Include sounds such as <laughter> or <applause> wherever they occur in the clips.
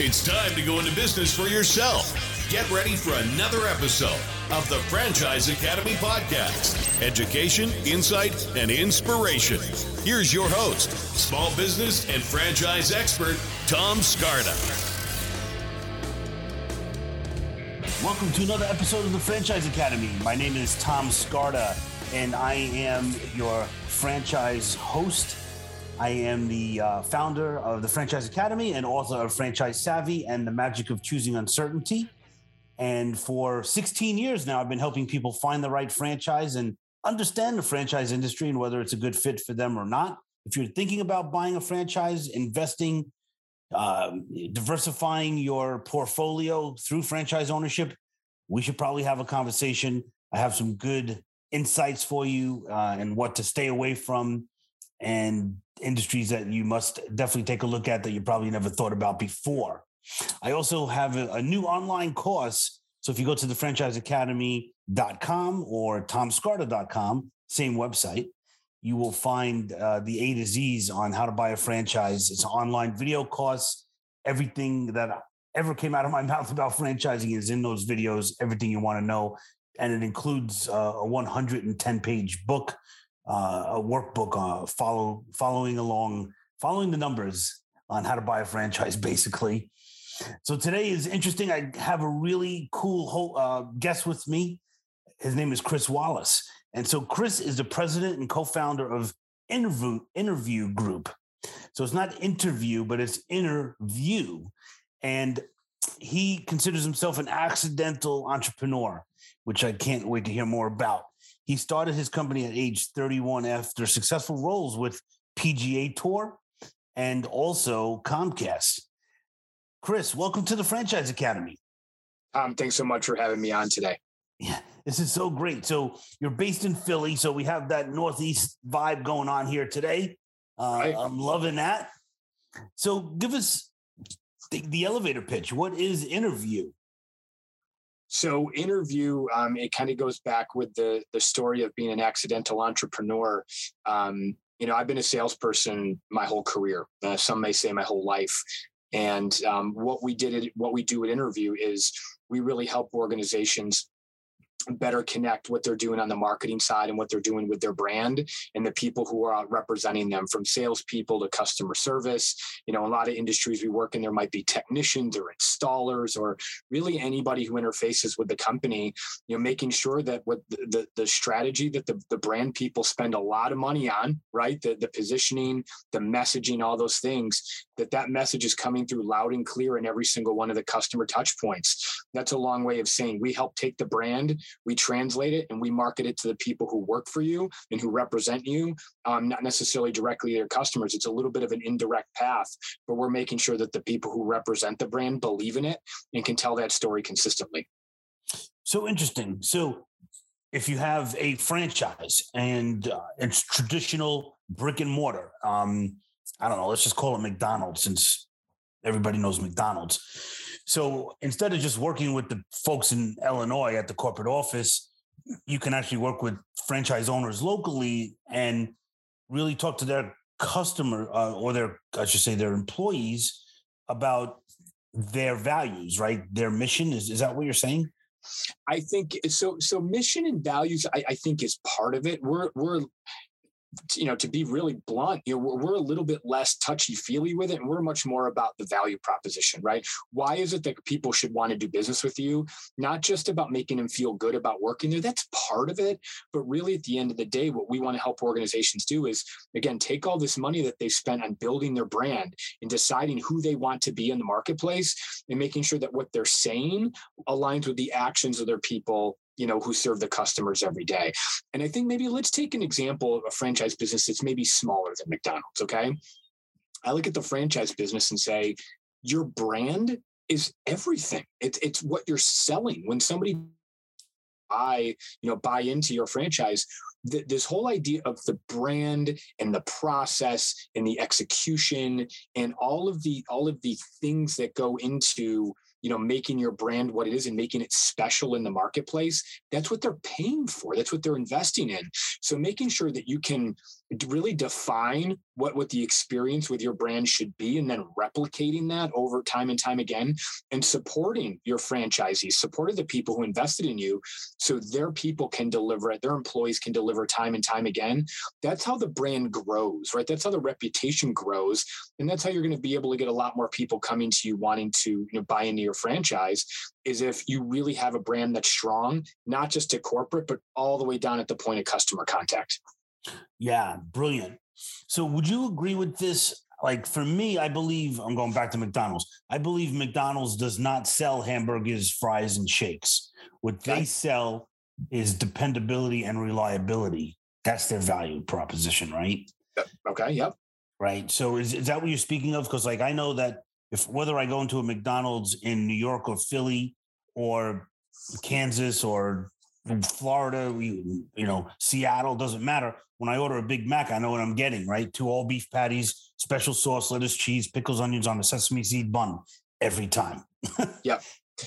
It's time to go into business for yourself. Get ready for another episode of the Franchise Academy podcast education, insight, and inspiration. Here's your host, small business and franchise expert, Tom Scarda. Welcome to another episode of the Franchise Academy. My name is Tom Scarda, and I am your franchise host I am the uh, founder of the Franchise Academy and author of Franchise Savvy and the Magic of Choosing Uncertainty. And for 16 years now, I've been helping people find the right franchise and understand the franchise industry and whether it's a good fit for them or not. If you're thinking about buying a franchise, investing, um, diversifying your portfolio through franchise ownership, we should probably have a conversation. I have some good insights for you uh, and what to stay away from and industries that you must definitely take a look at that you probably never thought about before. I also have a, a new online course. So if you go to the franchiseacademy.com or tomscarda.com, same website, you will find uh, the A to Z's on how to buy a franchise. It's an online video course. Everything that ever came out of my <laughs> mouth about franchising is in those videos, everything you want to know. And it includes uh, a 110 page book uh, a workbook uh, follow following along, following the numbers on how to buy a franchise, <laughs> basically. So today is interesting. I have a really cool uh, guest with me. His name is Chris Wallace, and so Chris is the president and co-founder of InnerView InnerView Group. So it's not interview, but it's InnerView, and he considers himself an accidental entrepreneur, which I can't wait to hear more about. He started his company at age 31 after successful roles with PGA Tour and also Comcast. Chris, welcome to the Franchise Academy. Um, thanks so much for having me on today. Yeah, this is so great. So you're based in Philly, so we have that Northeast vibe going on here today. Uh, right. I'm loving that. So give us the, the elevator pitch. What is InnerView? So InnerView, um, it kind of goes back with the the story of being an accidental entrepreneur. Um, you know, I've been a salesperson my whole career. Uh, some may say my whole life. And um, what we did, what we do at InnerView is we really help organizations better connect what they're doing on the marketing side and what they're doing with their brand and the people who are representing them from salespeople to customer service. You know, a lot of industries we work in, there might be technicians or installers or really anybody who interfaces with the company, you know, making sure that what the, the, the strategy that the, the brand people spend a lot of money on, right? The, the positioning, the messaging, all those things, that that message is coming through loud and clear in every single one of the customer touch points. That's a long way of saying we help take the brand we translate it and we market it to the people who work for you and who represent you, um, not necessarily directly their customers. It's a little bit of an indirect path, but we're making sure that the people who represent the brand believe in it and can tell that story consistently. So interesting. So if you have a franchise and uh, it's traditional brick and mortar, um, I don't know, let's just call it McDonald's since everybody knows McDonald's. So instead of just working with the folks in Illinois at the corporate office, you can actually work with franchise owners locally and really talk to their customer uh, or their, I should say, their employees about their values, right? Their mission is, is that what you're saying? I think so. So mission and values, I, I think is part of it. We're we're you know, to be really blunt, you know, we're, we're a little bit less touchy feely with it, and we're much more about the value proposition, right? Why is it that people should want to do business with you? Not just about making them feel good about working there. That's part of it, but really, at the end of the day, what we want to help organizations do is again take all this money that they've spent on building their brand and deciding who they want to be in the marketplace, and making sure that what they're saying aligns with the actions of their people you know, who serve the customers every day. And I think maybe let's take an example of a franchise business that's maybe smaller than McDonald's. Okay. I look at the franchise business and say, your brand is everything. It's it's what you're selling. When somebody buy, you know, buy into your franchise, th- this whole idea of the brand and the process and the execution and all of the all of the things that go into you know making your brand what it is and making it special in the marketplace that's what they're paying for. That's what they're investing in. So making sure that you can really define what what the experience with your brand should be and then replicating that over time and time again and supporting your franchisees supporting the people who invested in you so their people can deliver it their employees can deliver time and time again. That's how the brand grows right? That's how the reputation grows and that's how you're going to be able to get a lot more people coming to you wanting to you know, buy into your franchise is if you really have a brand that's strong not just to corporate but all the way down at the point of customer contact yeah, brilliant. So would you agree with this? Like for me, I believe I'm going back to McDonald's. I believe McDonald's does not sell hamburgers, fries, and shakes. What they sell is dependability and reliability. That's their value proposition, right? Uh, okay. Yep. Right. So is, is that what you're speaking of? Because like I know that if whether I go into a McDonald's in New York or Philly or Kansas or Florida, we, you know, Seattle, doesn't matter. When I order a Big Mac, I know what I'm getting, right? Two all beef patties, special sauce, lettuce, cheese, pickles, onions on a sesame seed bun every time. <laughs>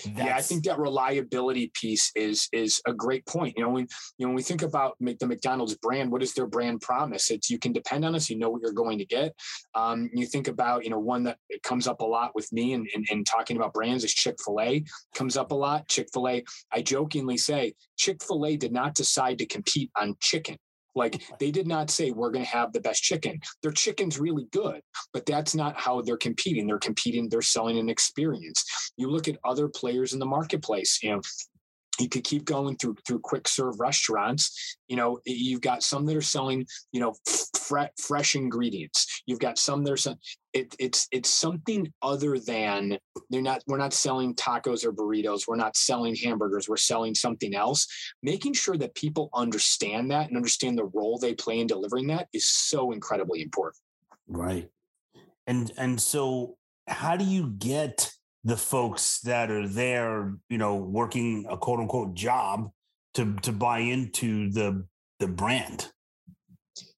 yep. yeah, I think that reliability piece is is a great point. You know, when you know when we think about the McDonald's brand, what is their brand promise? It's you can depend on us. You know what you're going to get. Um, you think about you know one that comes up a lot with me and in, in, in, talking about brands is Chick Fil A comes up a lot. Chick Fil A. I jokingly say Chick Fil A did not decide to compete on chicken. Like they did not say we're going to have the best chicken. Their chicken's really good, but that's not how they're competing. They're competing, they're selling an experience. You look at other players in the marketplace, you know, you could keep going through through quick serve restaurants. You know you've got some that are selling you know fre- fresh ingredients. You've got some that are it, it's it's something other than they're not we're not selling tacos or burritos. We're not selling hamburgers. We're selling something else. Making sure that people understand that and understand the role they play in delivering that is so incredibly important. Right. And and so how do you get the folks that are there, you know, working a quote unquote job to to buy into the the brand.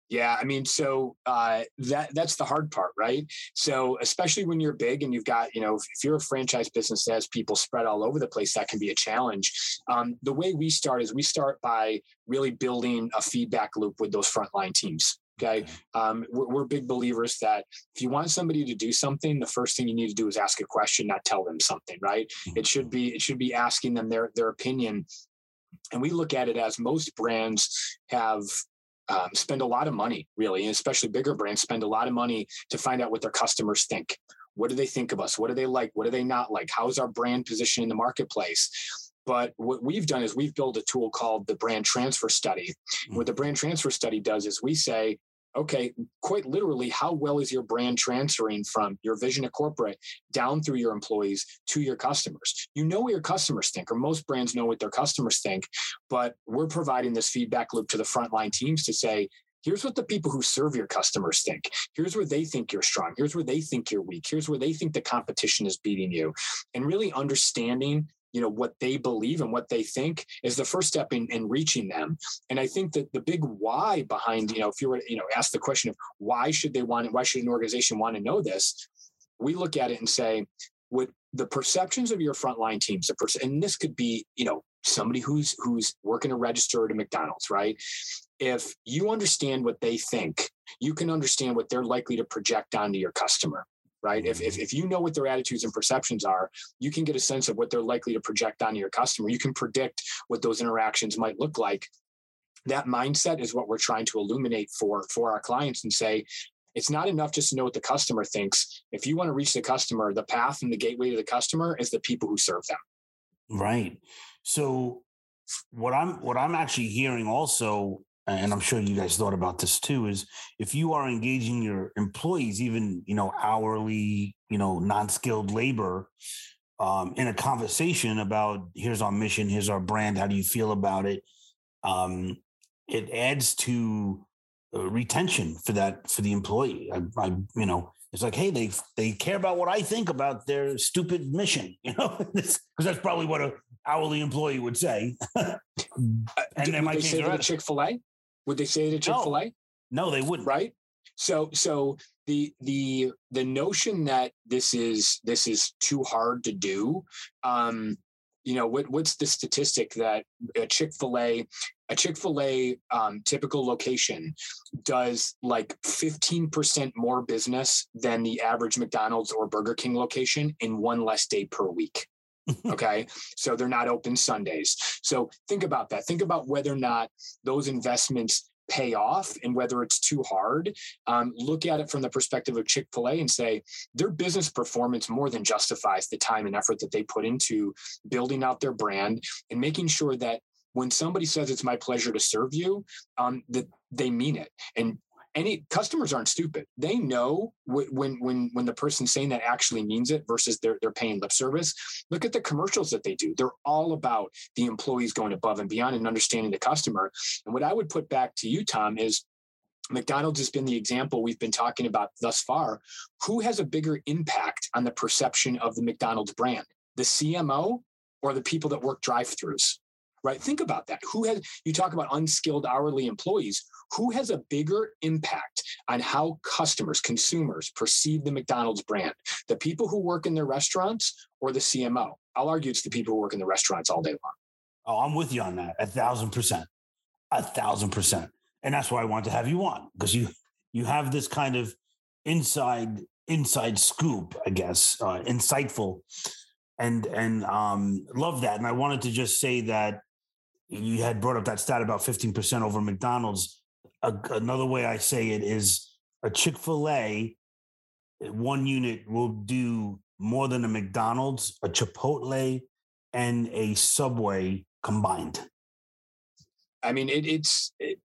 Yeah, I mean, so uh, that that's the hard part, right? So especially when you're big and you've got, you know, if, you're a franchise business that has people spread all over the place, that can be a challenge. Um, the way we start is we start by really building a feedback loop with those frontline teams. Okay. Um, we're, we're, big believers that if you want somebody to do something, the first thing you need to do is ask a question, not tell them something, right? It should mm-hmm. be, it should be asking them their, their opinion. And we look at it as most brands have um, spend a lot of money, really, and especially bigger brands spend a lot of money to find out what their customers think. What do they think of us? What do they like? What do they not like? How's our brand position in the marketplace? But what we've done is we've built a tool called the brand transfer study. What the brand transfer study does is we say, okay, quite literally, how well is your brand transferring from your vision of corporate down through your employees to your customers? You know what your customers think, or most brands know what their customers think, but we're providing this feedback loop to the frontline teams to say, here's what the people who serve your customers think. Here's where they think you're strong. Here's where they think you're weak. Here's where they think the competition is beating you. And really understanding you know what they believe and what they think is the first step in, in reaching them. And i think that the big why behind you know if you were you know ask the question of why should they want why should an organization want to know this we look at it and say would the perceptions of your frontline teams the person and this could be you know somebody who's who's working a register at a mcdonald's right? If you understand what they think you can understand what they're likely to project onto your customer right? If, if, mm-hmm. if you know what their attitudes and perceptions are, you can get a sense of what they're likely to project onto your customer. You can predict what those interactions might look like. That mindset is what we're trying to illuminate for for our clients and say, it's not enough just to know what the customer thinks. If you want to reach the customer, the path and the gateway to the customer is the people who serve them. Right. So what I'm what I'm actually hearing also and I'm sure you guys thought about this too, is if you are engaging your employees, even you know hourly, you know non-skilled labor, um, in a conversation about here's our mission, here's our brand, how do you feel about it? Um, it adds to uh, retention for that for the employee. I, I, you know, it's like, hey, they they care about what I think about their stupid mission, <laughs> you know, because that's probably what a hourly employee would say. <laughs> and uh, they might say to Chick Fil A. Would they say it at Chick Fil A? No. no, they wouldn't. Right. So so the the the notion that this is this is too hard to do um, you know what what's the statistic that a chick-fil-a a chick-fil-a um, typical location does like 15% more business than the average mcdonald's or burger king location in one less day per week <laughs> okay? So they're not open sundays. So think about that. Think about whether or not those investments pay off and whether it's too hard. Um, look at it from the perspective of chick-fil-a and say their business performance more than justifies the time and effort that they put into building out their brand and making sure that when somebody says it's my pleasure to serve you um, that they mean it. And any customers aren't stupid. They know when when when the person saying that actually means it versus they're they're paying lip service. Look at the commercials that they do. They're all about the employees going above and beyond and understanding the customer. And what I would put back to you, Tom, is McDonald's has been the example we've been talking about thus far. Who has a bigger impact on the perception of the McDonald's brand? The CMO or the people that work drive-throughs? Right? Think about that. Who has you talk about unskilled hourly employees? who has a bigger impact on how customers, consumers perceive the McDonald's brand? The people who work in their restaurants or the CMO? I'll argue it's the people who work in the restaurants all day long. Oh, I'm with you on that. A thousand percent. A thousand percent. And that's why I want to have you on because you you have this kind of inside inside scoop, I guess, uh, insightful, and and um, love that. And I wanted to just say that you had brought up that stat about 15% over McDonald's a, another way I say it is a Chick fil A, one unit will do more than a McDonald's, a Chipotle, and a Subway combined. I mean, it, it's it,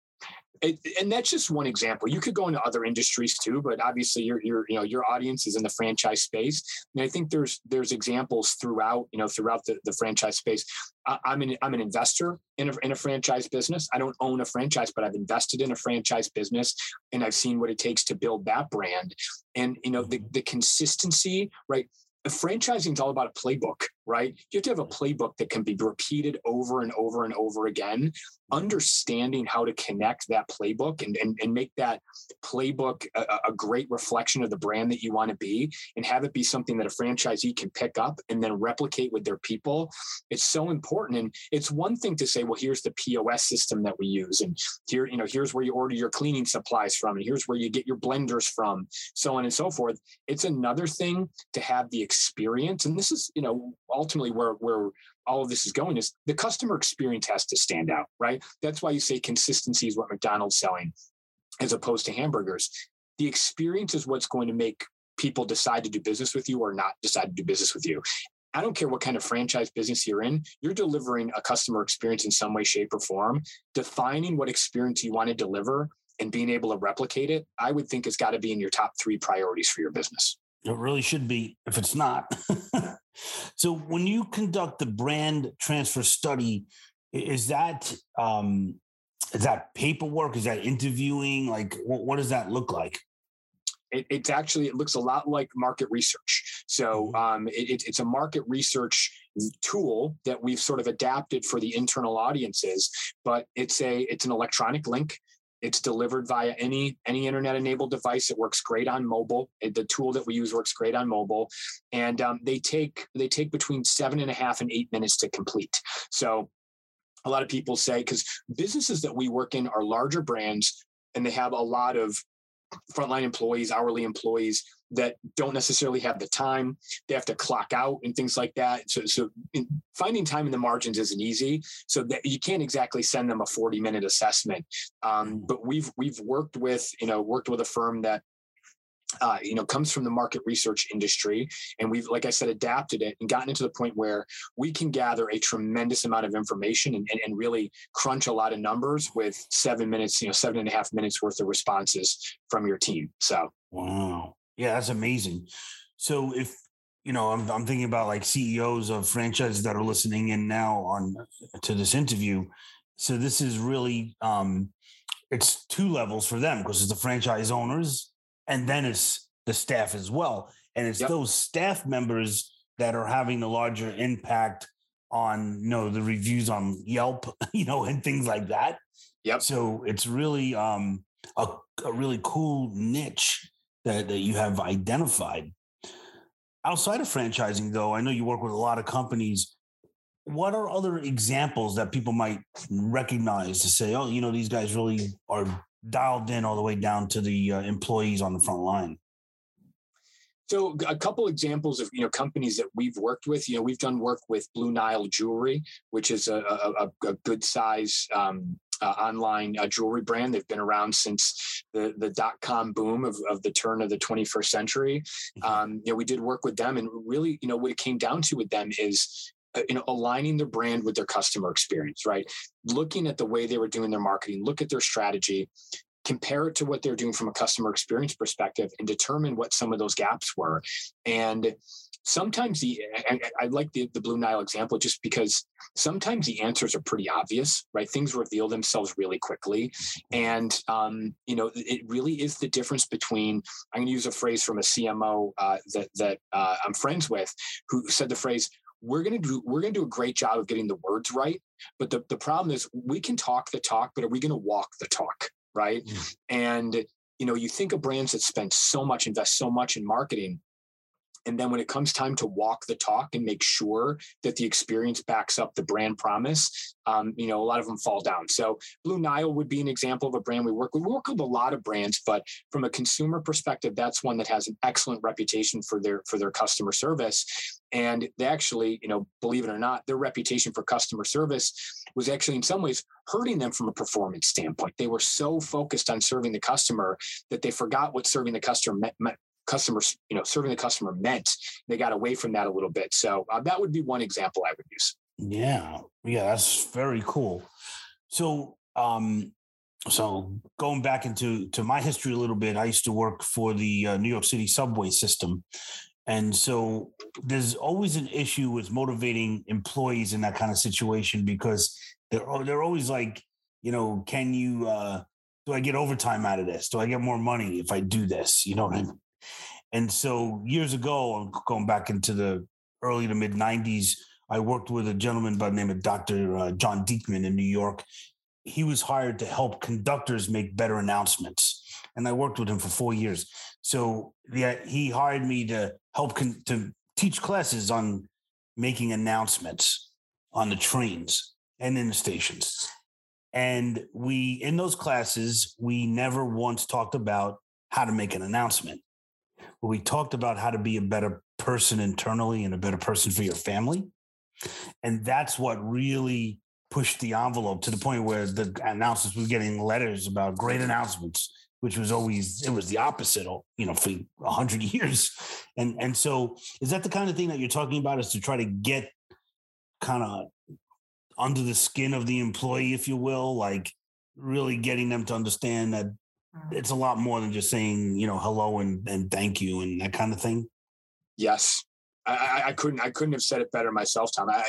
it, and that's just one example. You could go into other industries too, but obviously your your you know your audience is in the franchise space, and I think there's there's examples throughout you know throughout the, the franchise space. I, am an I'm an investor in a in a franchise business. I don't own a franchise, but I've invested in a franchise business, and I've seen what it takes to build that brand. And you know the mm-hmm. the consistency, right? franchising is all about a playbook, right? You have to have a playbook that can be repeated over and over and over again. Understanding how to connect that playbook and, and, and make that playbook a, a, great reflection of the brand that you want to be and have it be something that a franchisee can pick up and then replicate with their people it's so important. And it's one thing to say well here's the pos system that we use and here you know here's where you order your cleaning supplies from and here's where you get your blenders from so on and so forth. It's another thing to have the experience. And this is you know ultimately where where all of this is going is the customer experience has to stand out, right? That's why you say consistency is what McDonald's selling as opposed to hamburgers. The experience is what's going to make people decide to do business with you or not decide to do business with you. I don't care what kind of franchise business you're in, you're delivering a customer experience in some way, shape, or form. Defining what experience you want to deliver and being able to replicate it, I would think has got to be in your top three priorities for your business. It really should be if it's not. <laughs> so when you conduct the brand transfer study, is that um, is that paperwork? Is that interviewing? Like, what, what does that look like? It, it's actually it looks a lot like market research. So mm-hmm. um, it, it's a market research tool that we've sort of adapted for the internal audiences, but it's a it's an electronic link it's delivered via any any internet enabled device. It works great on mobile. The tool that we use works great on mobile, and um, they take they take between seven and a half and eight minutes to complete. So a lot of people say because businesses that we work in are larger brands and they have a lot of frontline employees, hourly employees that don't necessarily have the time. They have to clock out and things like that. So, so finding time in the margins isn't easy. So that you can't exactly send them a 40 minute assessment. Um, mm. but we've we've worked with you know worked with a firm that uh, you know, comes from the market research industry. And we've, like I said, adapted it and gotten it to the point where we can gather a tremendous amount of information and, and, and, really crunch a lot of numbers with seven minutes, you know, seven and a half minutes worth of responses from your team. So, wow. Yeah, that's amazing. So if, you know, I'm, I'm thinking about like CEOs of franchises that are listening in now on to this interview. So this is really, um, it's two levels for them because it's the franchise owners and then it's the staff as well. And it's yep. those staff members that are having the larger impact on you know the reviews on Yelp, <laughs> you know, and things like that. Yep. So it's really um a, a really cool niche that, that you have identified. Outside of franchising, though, I know you work with a lot of companies. what are other examples that people might recognize to say, oh, you know, these guys really are dialed in all the way down to the uh, employees on the front line? So a couple examples of you know companies that we've worked with. You know, we've done work with Blue Nile Jewelry, which is a, a, a good size um, uh, online uh, jewelry brand. They've been around since the the dot com boom of, of the turn of the 21st century. Mm-hmm. Um, you know, we did work with them, and really, you know, what it came down to with them is uh, you know aligning their brand with their customer experience right looking at the way they were doing their marketing look at their strategy compare it to what they're doing from a customer experience perspective and determine what some of those gaps were and sometimes the I, I like the, the blue nile example just because sometimes the answers are pretty obvious right things reveal themselves really quickly and um, you know it really is the difference between i'm going to use a phrase from a cmo uh, that that uh, i'm friends with who said the phrase we're going to do we're going to do a great job of getting the words right but the, the problem is we can talk the talk but are we going to walk the talk right? Mm. And you know, you think of brands that spend so much, invest so much in marketing, and then when it comes time to walk the talk and make sure that the experience backs up the brand promise, um, you know, a lot of them fall down. So Blue Nile would be an example of a brand we work with. We work with a lot of brands, but from a consumer perspective, that's one that has an excellent reputation for their for their customer service. And they actually, you know, believe it or not, their reputation for customer service was actually in some ways hurting them from a performance standpoint. They were so focused on serving the customer that they forgot what serving the customer meant, customers, you know, serving the customer meant. They got away from that a little bit. So uh, that would be one example I would use. Yeah, yeah, that's very cool. So, um, so going back into to my history a little bit, I used to work for the uh, New York City subway system, and so there's always an issue with motivating employees in that kind of situation because they're they're always like, you know, can you uh do I get overtime out of this? Do I get more money if I do this? You know what I mean? And so years ago, going back into the early to mid 90s, I worked with a gentleman by the name of Dr. Uh, John Diekman in New York. He was hired to help conductors make better announcements. And I worked with him for four years. So yeah, he hired me to help con- to teach classes on making announcements on the trains and in the stations. And we, in those classes, we never once talked about how to make an announcement. But we talked about how to be a better person internally and a better person for your family. And that's what really pushed the envelope to the point where the announcements were getting letters about great announcements which was always it was the opposite, oh, you know, for hundred <laughs> years. And and so is that the kind of thing that you're talking about? Is to try to get kind of under the skin of the employee, if you will, like really getting them to understand that. It's a lot more than just saying, you know, hello and, and thank you and that kind of thing. Yes. I, I couldn't I couldn't have said it better myself, Tom. I,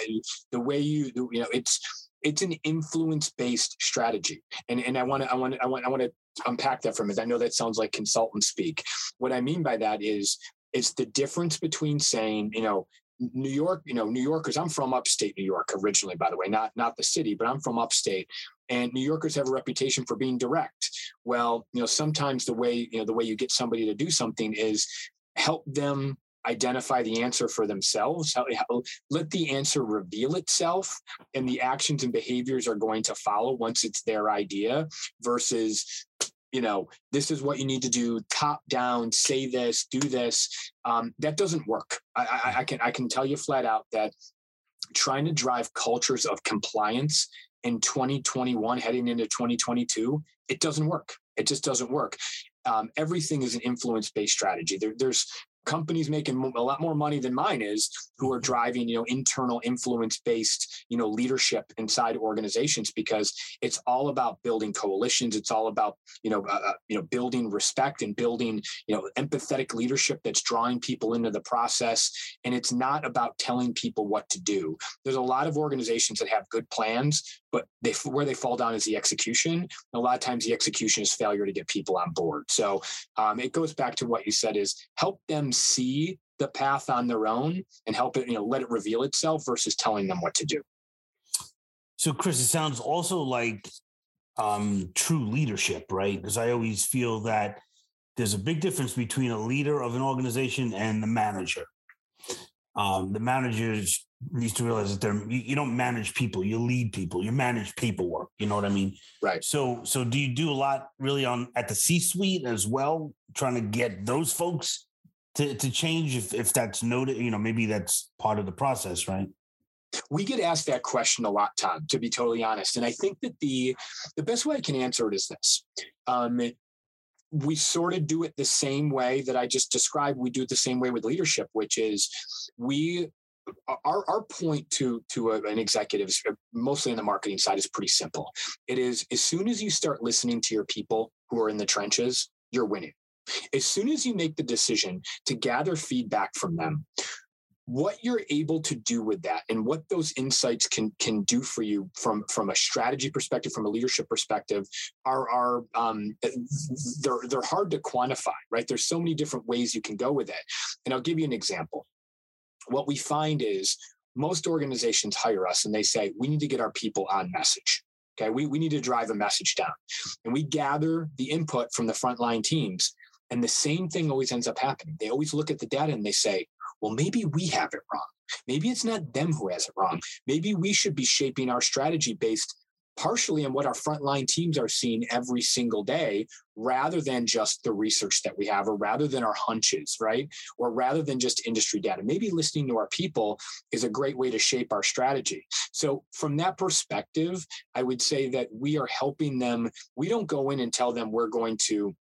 the way you you know it's it's an influence based strategy and and i want to i want i want i want to unpack that for a minute i know that sounds like consultant speak what i mean by that is it's the difference between saying you know new york you know new yorkers i'm from upstate new york originally by the way not not the city but i'm from upstate and new yorkers have a reputation for being direct well you know sometimes the way you know the way you get somebody to do something is help them identify the answer for themselves how, how, let the answer reveal itself and the actions and behaviors are going to follow once it's their idea versus you know this is what you need to do top down say this do this um, that doesn't work. I, I, I can i can tell you flat out that trying to drive cultures of compliance in 2021 heading into 2022 it doesn't work it just doesn't work um, everything is an influence based strategy. There, there's companies making a lot more money than mine is who are driving you know internal influence based you know leadership inside organizations because it's all about building coalitions. It's all about you know uh, uh, you know building respect and building you know empathetic leadership that's drawing people into the process. And it's not about telling people what to do. There's a lot of organizations that have good plans but they where they fall down is the execution. A lot of times the execution is failure to get people on board. So um, it goes back to what you said is help them see the path on their own and help it, you know, let it reveal itself versus telling them what to do. So, Chris, it sounds also like um, true leadership, right? Because I always feel that there's a big difference between a leader of an organization and the manager. um, the managers needs to realize that they're you, you, don't manage people you lead people you manage paperwork you know what i mean right so so do you do a lot really on at the c suite as well trying to get those folks to to change if if that's noted you know maybe that's part of the process right we get asked that question a lot tom to be totally honest and i think that the the best way i can answer it is this um, we sort of do it the same way that I just described. We do it the same way with leadership, which is we our, our point to to a, an executive uh, mostly on the marketing side is pretty simple it is as soon as you start listening to your people who are in the trenches you're winning as soon as you make the decision to gather feedback from them what you're able to do with that and what those insights can can do for you from from a strategy perspective from a leadership perspective are are um, they're they're hard to quantify right? There's so many different ways you can go with it. And i'll give you an example. What we find is most organizations hire us and they say we need to get our people on message okay? We, we need to drive a message down. And we gather the input from the frontline teams and the same thing always ends up happening. They always look at the data and they say well, maybe we have it wrong. Maybe it's not them who has it wrong. Maybe we should be shaping our strategy based partially on what our frontline teams are seeing every single day rather than just the research that we have or rather than our hunches right? Or rather than just industry data. Maybe listening to our people is a great way to shape our strategy. So from that perspective i would say that we are helping them. We don't go in and tell them we're going to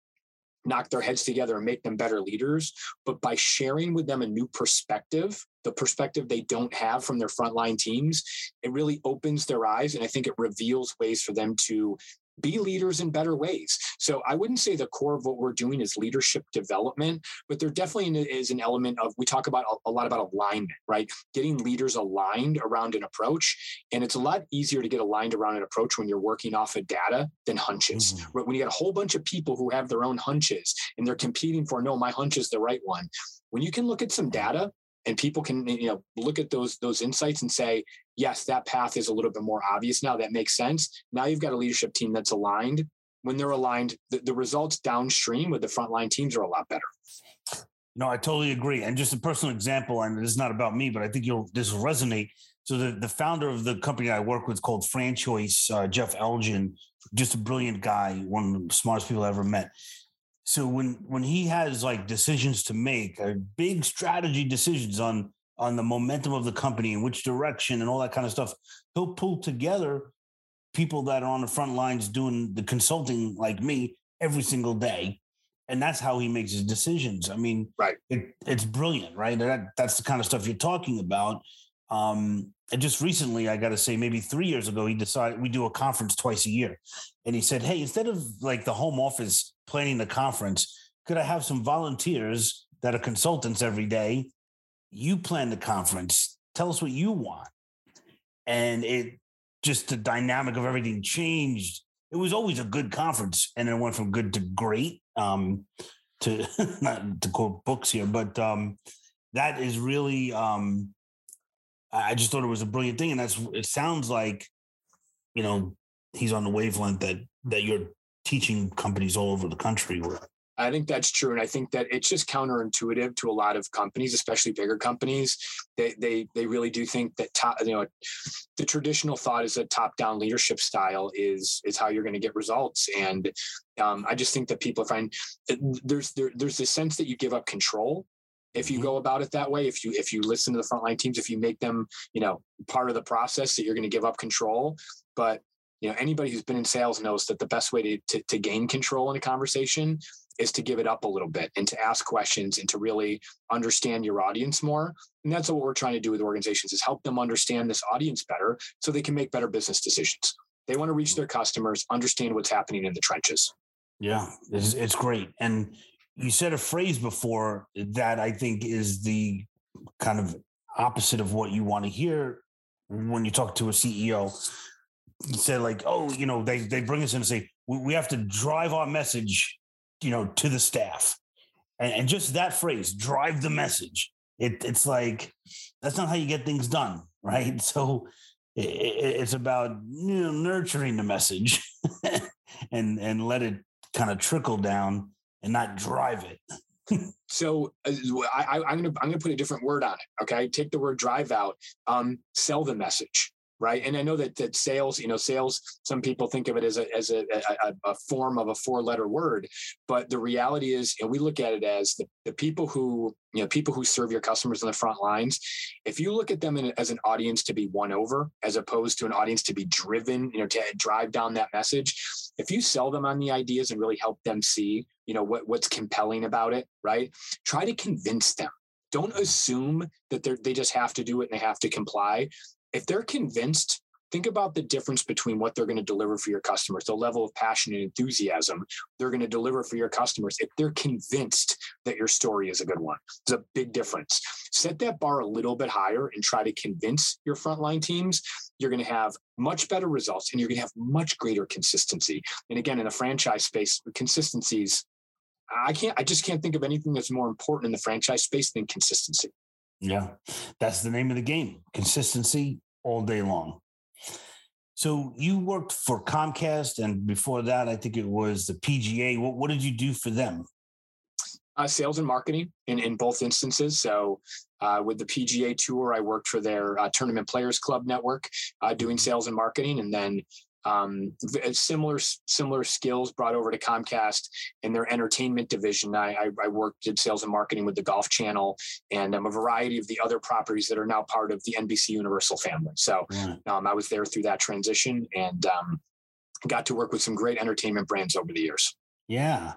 knock their heads together and make them better leaders. But by sharing with them a new perspective, the perspective they don't have from their frontline teams, it really opens their eyes. And I think it reveals ways for them to be leaders in better ways. So I wouldn't say the core of what we're doing is leadership development, but there definitely is an element of we talk about a lot about alignment, right? Getting leaders aligned around an approach, and it's a lot easier to get aligned around an approach when you're working off of data than hunches. Mm-hmm. When you got a whole bunch of people who have their own hunches and they're competing for no, my hunch is the right one. When you can look at some data and people can you know look at those those insights and say yes that path is a little bit more obvious now. That makes sense. Now you've got a leadership team that's aligned. When they're aligned the, the results downstream with the frontline teams are a lot better. No i totally agree. And just a personal example and it's not about me but i think you'll this will resonate. So the, the founder of the company I work with called Franchoice, uh, Jeff Elgin, just a brilliant guy, one of the smartest people I ever met so when when he has like decisions to make uh, big strategy decisions on on the momentum of the company and which direction and all that kind of stuff he'll pull together people that are on the front lines doing the consulting like me every single day. And that's how he makes his decisions. I mean right. it, it's brilliant right? That, that's the kind of stuff you're talking about. Um, and just recently, I got to say, maybe three years ago, he decided we do a conference twice a year. And he said, Hey, instead of like the home office planning the conference, could I have some volunteers that are consultants every day? You plan the conference, tell us what you want. And it just the dynamic of everything changed. It was always a good conference, and it went from good to great. Um, to <laughs> not to quote books here, but um, that is really um, I just thought it was a brilliant thing, and that's it. Sounds like, you know, he's on the wavelength that that you're teaching companies all over the country. I think that's true, and I think that it's just counterintuitive to a lot of companies, especially bigger companies. They they they really do think that top, you know, the traditional thought is that top down leadership style is is how you're going to get results, and um, I just think that people find there's there, there's this sense that you give up control if you mm-hmm. go about it that way if you if you listen to the frontline teams if you make them you know part of the process that you're going to give up control but you know anybody who's been in sales knows that the best way to, to, to gain control in a conversation is to give it up a little bit and to ask questions and to really understand your audience more. And that's what we're trying to do with organizations is help them understand this audience better so they can make better business decisions. They want to reach their customers understand what's happening in the trenches. Yeah it's, it's great. And you said a phrase before that I think is the kind of opposite of what you want to hear when you talk to a CEO. You said like, oh, you know, they they bring us in and say we, we have to drive our message, you know, to the staff, and, and just that phrase, drive the message. It, it's like that's not how you get things done, <laughs> right? So it, it's about you know nurturing the message <laughs> and and let it kind of trickle down and not drive it. <laughs> so uh, I, am gonna I'm gonna put a different word on it. Okay, take the word drive out. Um, sell the message right? And I know that that sales, you know, sales. Some people think of it as a as a, a, a form of a four letter word, but the reality is, and we look at it as the, the people who you know people who serve your customers on the front lines. If you look at them in, as an audience to be won over, as opposed to an audience to be driven, you know, to drive down that message. If you sell them on the ideas and really help them see, you know, what what's compelling about it, right? Try to convince them don't assume that they they just have to do it and they have to comply if they're convinced think about the difference between what they're going to deliver for your customers the level of passion and enthusiasm they're going to deliver for your customers if they're convinced that your story is a good one it's a big difference. Set that bar a little bit higher and try to convince your frontline teams you're going to have much better results and you're going to have much greater consistency. And again in the franchise space consistencies i can't i just can't think of anything that's more important in the franchise space than consistency yeah, that's the name of the game. Consistency all day long. So you worked for Comcast, and before that, I think it was the PGA. What, what did you do for them? Uh, sales and marketing in, in both instances. So uh, with the PGA Tour, I worked for their uh, Tournament Players Club network, uh, doing mm-hmm. sales and marketing, and then um, similar similar skills brought over to Comcast in their entertainment division. I, I, I, worked did sales and marketing with the Golf Channel and um, a variety of the other properties that are now part of the NBC Universal family. So um, I was there through that transition and um, got to work with some great entertainment brands over the years. Yeah.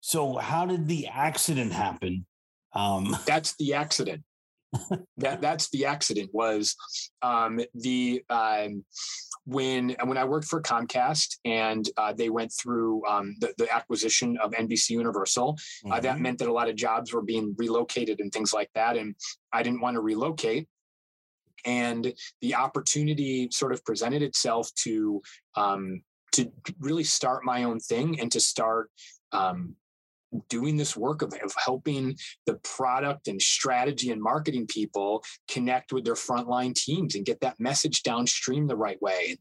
So how did the accident happen? Um, <laughs> That's the accident. That that's the accident was um, the um, when when I worked for Comcast and uh, they went through um, the, the, acquisition of NBC Universal. Mm-hmm. Uh, that mm-hmm. meant that a lot of jobs were being relocated and things like that, and I didn't want to relocate. And the opportunity sort of presented itself to um, to really start my own thing and to start um, doing this work of, of helping the product and strategy and marketing people connect with their frontline teams and get that message downstream the right way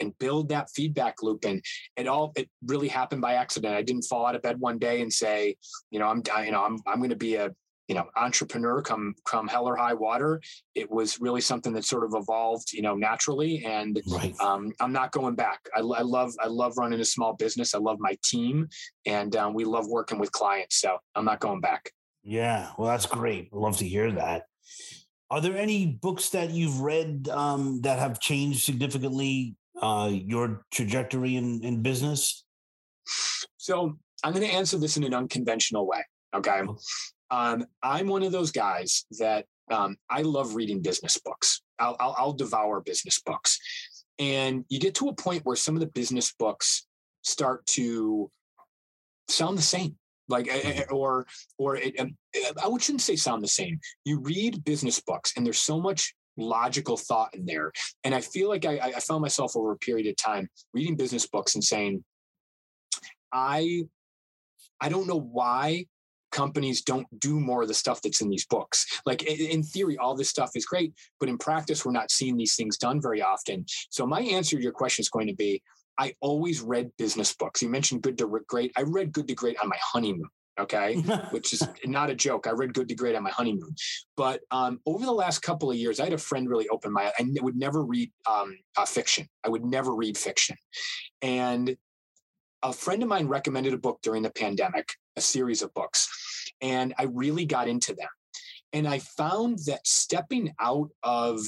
and, build that feedback loop. And it all it really happened by accident. I didn't fall out of bed one day and say, you know, I'm you know, I'm I'm going to be a you know entrepreneur come come hell or high water it was really something that sort of evolved you know naturally and right. um, i'm not going back. I, I, love i love running a small business. I love my team and um, we love working with clients so i'm not going back. Yeah well that's great. Love to hear that. Are there any books that you've read um, that have changed significantly uh, your trajectory in, in business? So i'm going to answer this in an unconventional way okay? Oh. Um, I'm one of those guys that um, I love reading business books. I'll, I'll, I'll devour business books. And you get to a point where some of the business books start to sound the same like mm-hmm. or or it, um, i shouldn't say sound the same you read business books and there's so much logical thought in there and i feel like I, I found myself over a period of time reading business books and saying i i don't know why companies don't do more of the stuff that's in these books. Like in theory, all this stuff is great, but in practice, we're not seeing these things done very often. So my answer to your question is going to be, I always read business books. You mentioned Good to Great. I read Good to Great on my honeymoon. Okay, <laughs> which is not a joke. I read Good to Great on my honeymoon. But um, over the last couple of years, I had a friend really open my. I would never read um, uh, fiction. I would never read fiction, and a friend of mine recommended a book during the pandemic, a series of books, and I really got into them. And I found that stepping out of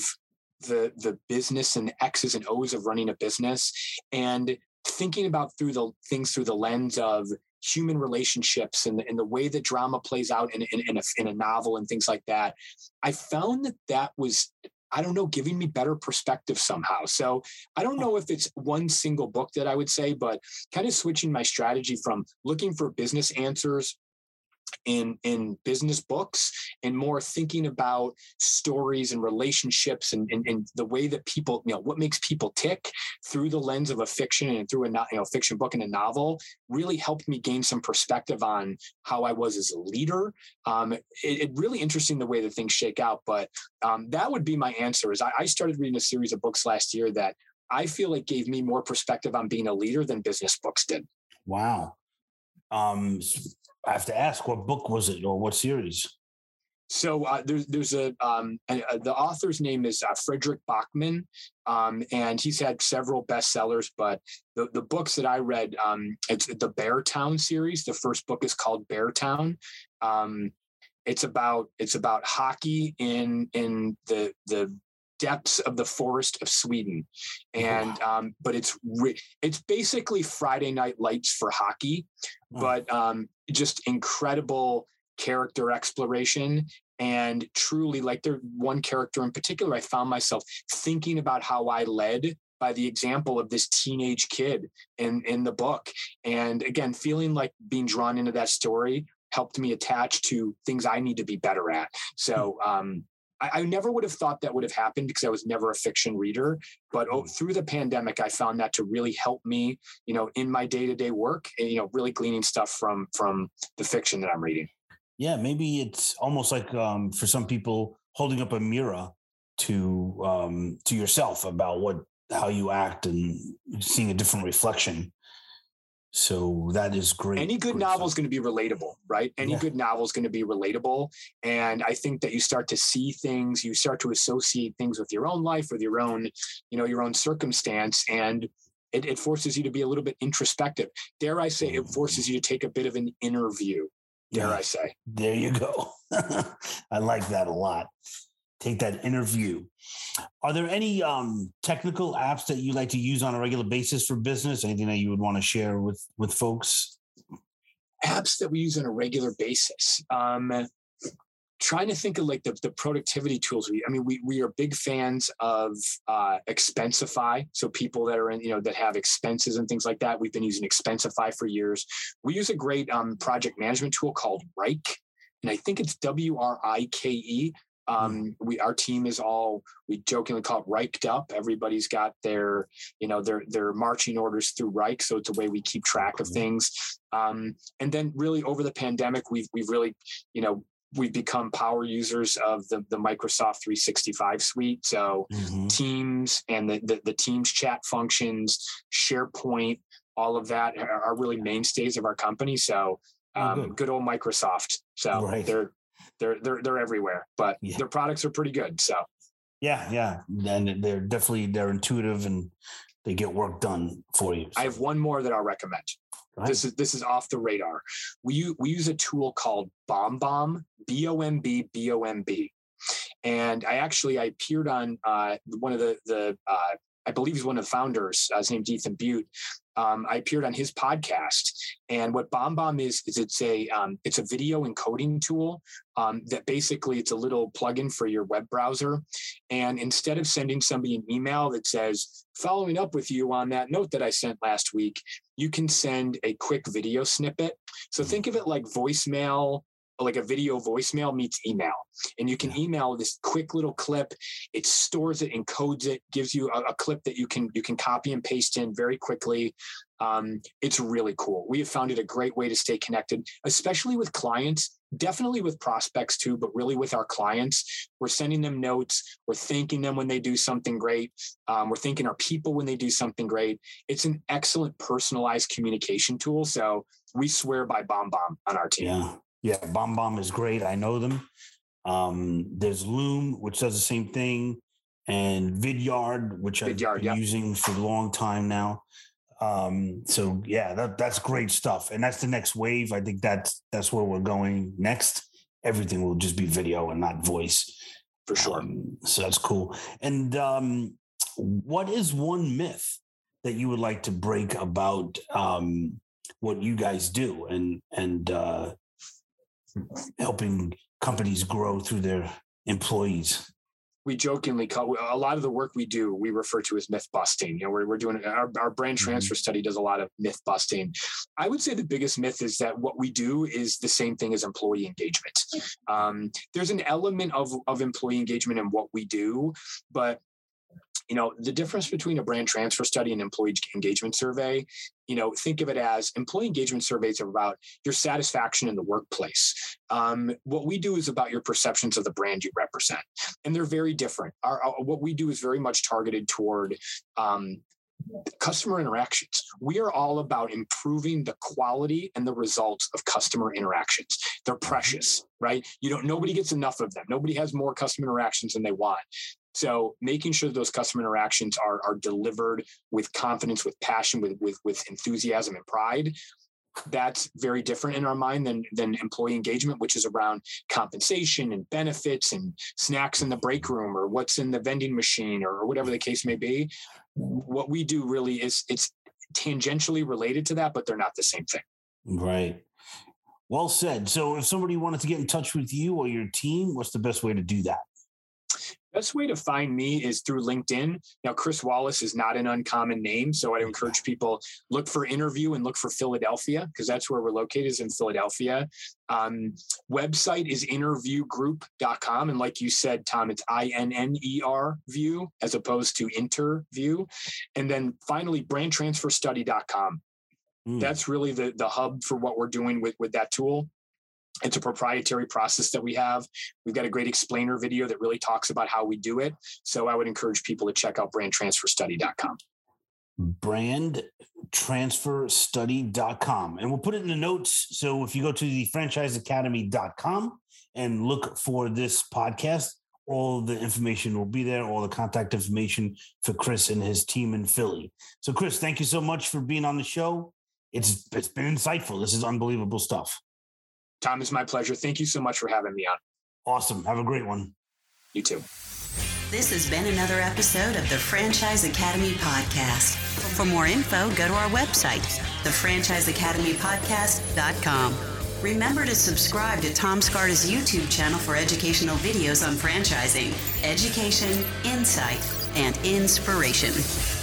the the business and the X's and O's of running a business and thinking about through the things through the lens of human relationships and, and the way that drama plays out in, in, in, a, in a novel and things like that, I found that that was I don't know, giving me better perspective somehow. So I don't hmm. know if it's one single book that I would say, but kind of switching my strategy from looking for business answers in in business books and more thinking about stories and relationships and, and, and, the way that people you know what makes people tick through the lens of a fiction and through a you know fiction book and a novel really helped me gain some perspective on how I was as a leader. Um, it, it, really interesting the way that things shake out, but um, that would be my answer. Is I, I started reading a series of books last year that I feel like gave me more perspective on being a leader than business books did. Wow. Um, I have to ask, what book was it or what series? So uh, there's there's a, um, the author's name is uh, Fredrik Backman, um, and he's had several bestsellers. But the the books that I read, um, it's the Beartown series. The first book is called Beartown. Um, it's about it's about hockey in in the the depths of the forest of Sweden, and um, but it's it's basically Friday Night Lights for hockey, but um, just incredible character exploration and truly like there one character in particular i found myself thinking about how i led by the example of this teenage kid in in the book. And again feeling like being drawn into that story helped me attach to things i need to be better at. So um I, I never would have thought that would have happened because I was never a fiction reader. But oh, through the pandemic, I found that to really help me, you know, in my day to day work, and, you know, really gleaning stuff from from the fiction that I'm reading yeah, maybe it's almost like um, for some people holding up a mirror to um, to yourself about what how you act and seeing a different reflection. So that is great. Any good great novel is going to be relatable, right? Any Yeah. good novel is going to be relatable. And I think that you start to see things, you start to associate things with your own life, with your own, you know, your own circumstance. And it, it forces you to be a little bit introspective. Dare I say, it forces you to take a bit of an interview. dare Yeah. I say. There you go. <laughs> I like that a lot. Take that interview. Are there any um, technical apps that you like to use on a regular basis for business? Anything that you would want to share with with folks? apps that we use on a regular basis. Um, trying to think of like the, the productivity tools. We, I mean, we, we are big fans of uh, Expensify. So people that are in, you know, that have expenses and things like that. We've been using Expensify for years. We use a great um, project management tool called Wrike. And I think it's W R I K E. Um, we our team is all we jokingly call it riked up. Everybody's got their you know their their marching orders through Wrike, so it's a way we keep track of things. Um, and then really over the pandemic, we've we've really you know we've become power users of the the Microsoft 365 suite. So Mhm. Teams and the, the the Teams chat functions, SharePoint, all of that are, really mainstays of our company. So Oh, um, good. good. old Microsoft. So Right. they're they're they're they're everywhere, but Yeah. their products are pretty good. So Yeah, yeah. And they're definitely they're intuitive and they get work done for you. I have one more that I'll recommend. This is this is off the radar. We use, we use a tool called Bomb Bomb, B O M B B O M B, and I actually I appeared on uh, one of the the uh, I believe he's one of the founders. Uh, his name's Ethan Beute. Um, I appeared on his podcast, and what Bomb Bomb is is it's a um, it's a video encoding tool um, that basically it's a little plugin for your web browser, and instead of sending somebody an email that says following up with you on that note that I sent last week, you can send a quick video snippet. So think of it like voicemail, like a video voicemail meets email. And you can email this quick little clip. It stores it, encodes it, gives you a, a clip that you can you can copy and paste in very quickly. Um, it's really cool. We have found it a great way to stay connected, especially with clients. Definitely with prospects too, but really with our clients. We're sending them notes. We're thanking them when they do something great. Um, we're thanking our people when they do something great it's an excellent personalized communication tool. So we swear by Bomb Bomb on our team. Yeah. Yeah. Bomb Bomb is great. I know them. Um, there's Loom, which does the same thing, and Vidyard, which I've Vidyard, been yeah. using for a long time now. Um, so yeah, that, that's great stuff. And that's the next wave. I think that's that's where we're going next. Everything will just be video and not voice. For sure. Um, so that's cool. And um, what is one myth that you would like to break about um, what you guys do and and uh, helping companies grow through their employees? we jokingly call a lot of the work we do, we refer to as myth busting. You know, we're, we're doing our, our brand Mhm. transfer study does a lot of myth busting. I would say the biggest myth is that what we do is the same thing as employee engagement. Um, there's an element of, of employee engagement in what we do, but you know the difference between a brand transfer study and employee engagement survey you know think of it as employee engagement surveys are about your satisfaction in the workplace um, what we do is about your perceptions of the brand you represent and they're very different our, our- what we do is very much targeted toward um, customer interactions. We are all about improving the quality and the results of customer interactions. They're precious, right? You don't nobody gets enough of them. Nobody has more customer interactions than they want. So making sure those customer interactions are, are delivered with confidence, with passion, with, with, with enthusiasm and pride that's very different in our mind than than employee engagement which is around compensation and benefits and snacks in the break room or what's in the vending machine or whatever the case may be. What we do really is it's tangentially related to that but they're not the same thing. Right. Well said. So if somebody wanted to get in touch with you or your team what's the best way to do that Best way to find me is through LinkedIn. Now, Chris Wallace is not an uncommon name, so I'd encourage people look for InnerView and look for Philadelphia because that's where we're located is in Philadelphia. Um, website is innerviewgroup.com, and like you said, Tom, it's I N N E R view as opposed to interview. And then finally, brandtransferstudy.com. Mm. That's really the the hub for what we're doing with with that tool. It's a proprietary process that we have. We've got a great explainer video that really talks about how we do it. So I would encourage people to check out brandtransferstudy.com. Brandtransferstudy.com. And we'll put it in the notes. So if you go to the franchiseacademy.com and look for this podcast, all the information will be there, all the contact information for Chris and his team in Philly. So, Chris, thank you so much for being on the show. It's it's been insightful. This is unbelievable stuff. Tom, it's my pleasure. Thank you so much for having me on. Awesome. Have a great one. You too. This has been another episode of the Franchise Academy Podcast. For more info, go to our website, thefranchiseacademypodcast.com. Remember to subscribe to Tom Scarda's YouTube channel for educational videos on franchising, education, insight, and inspiration.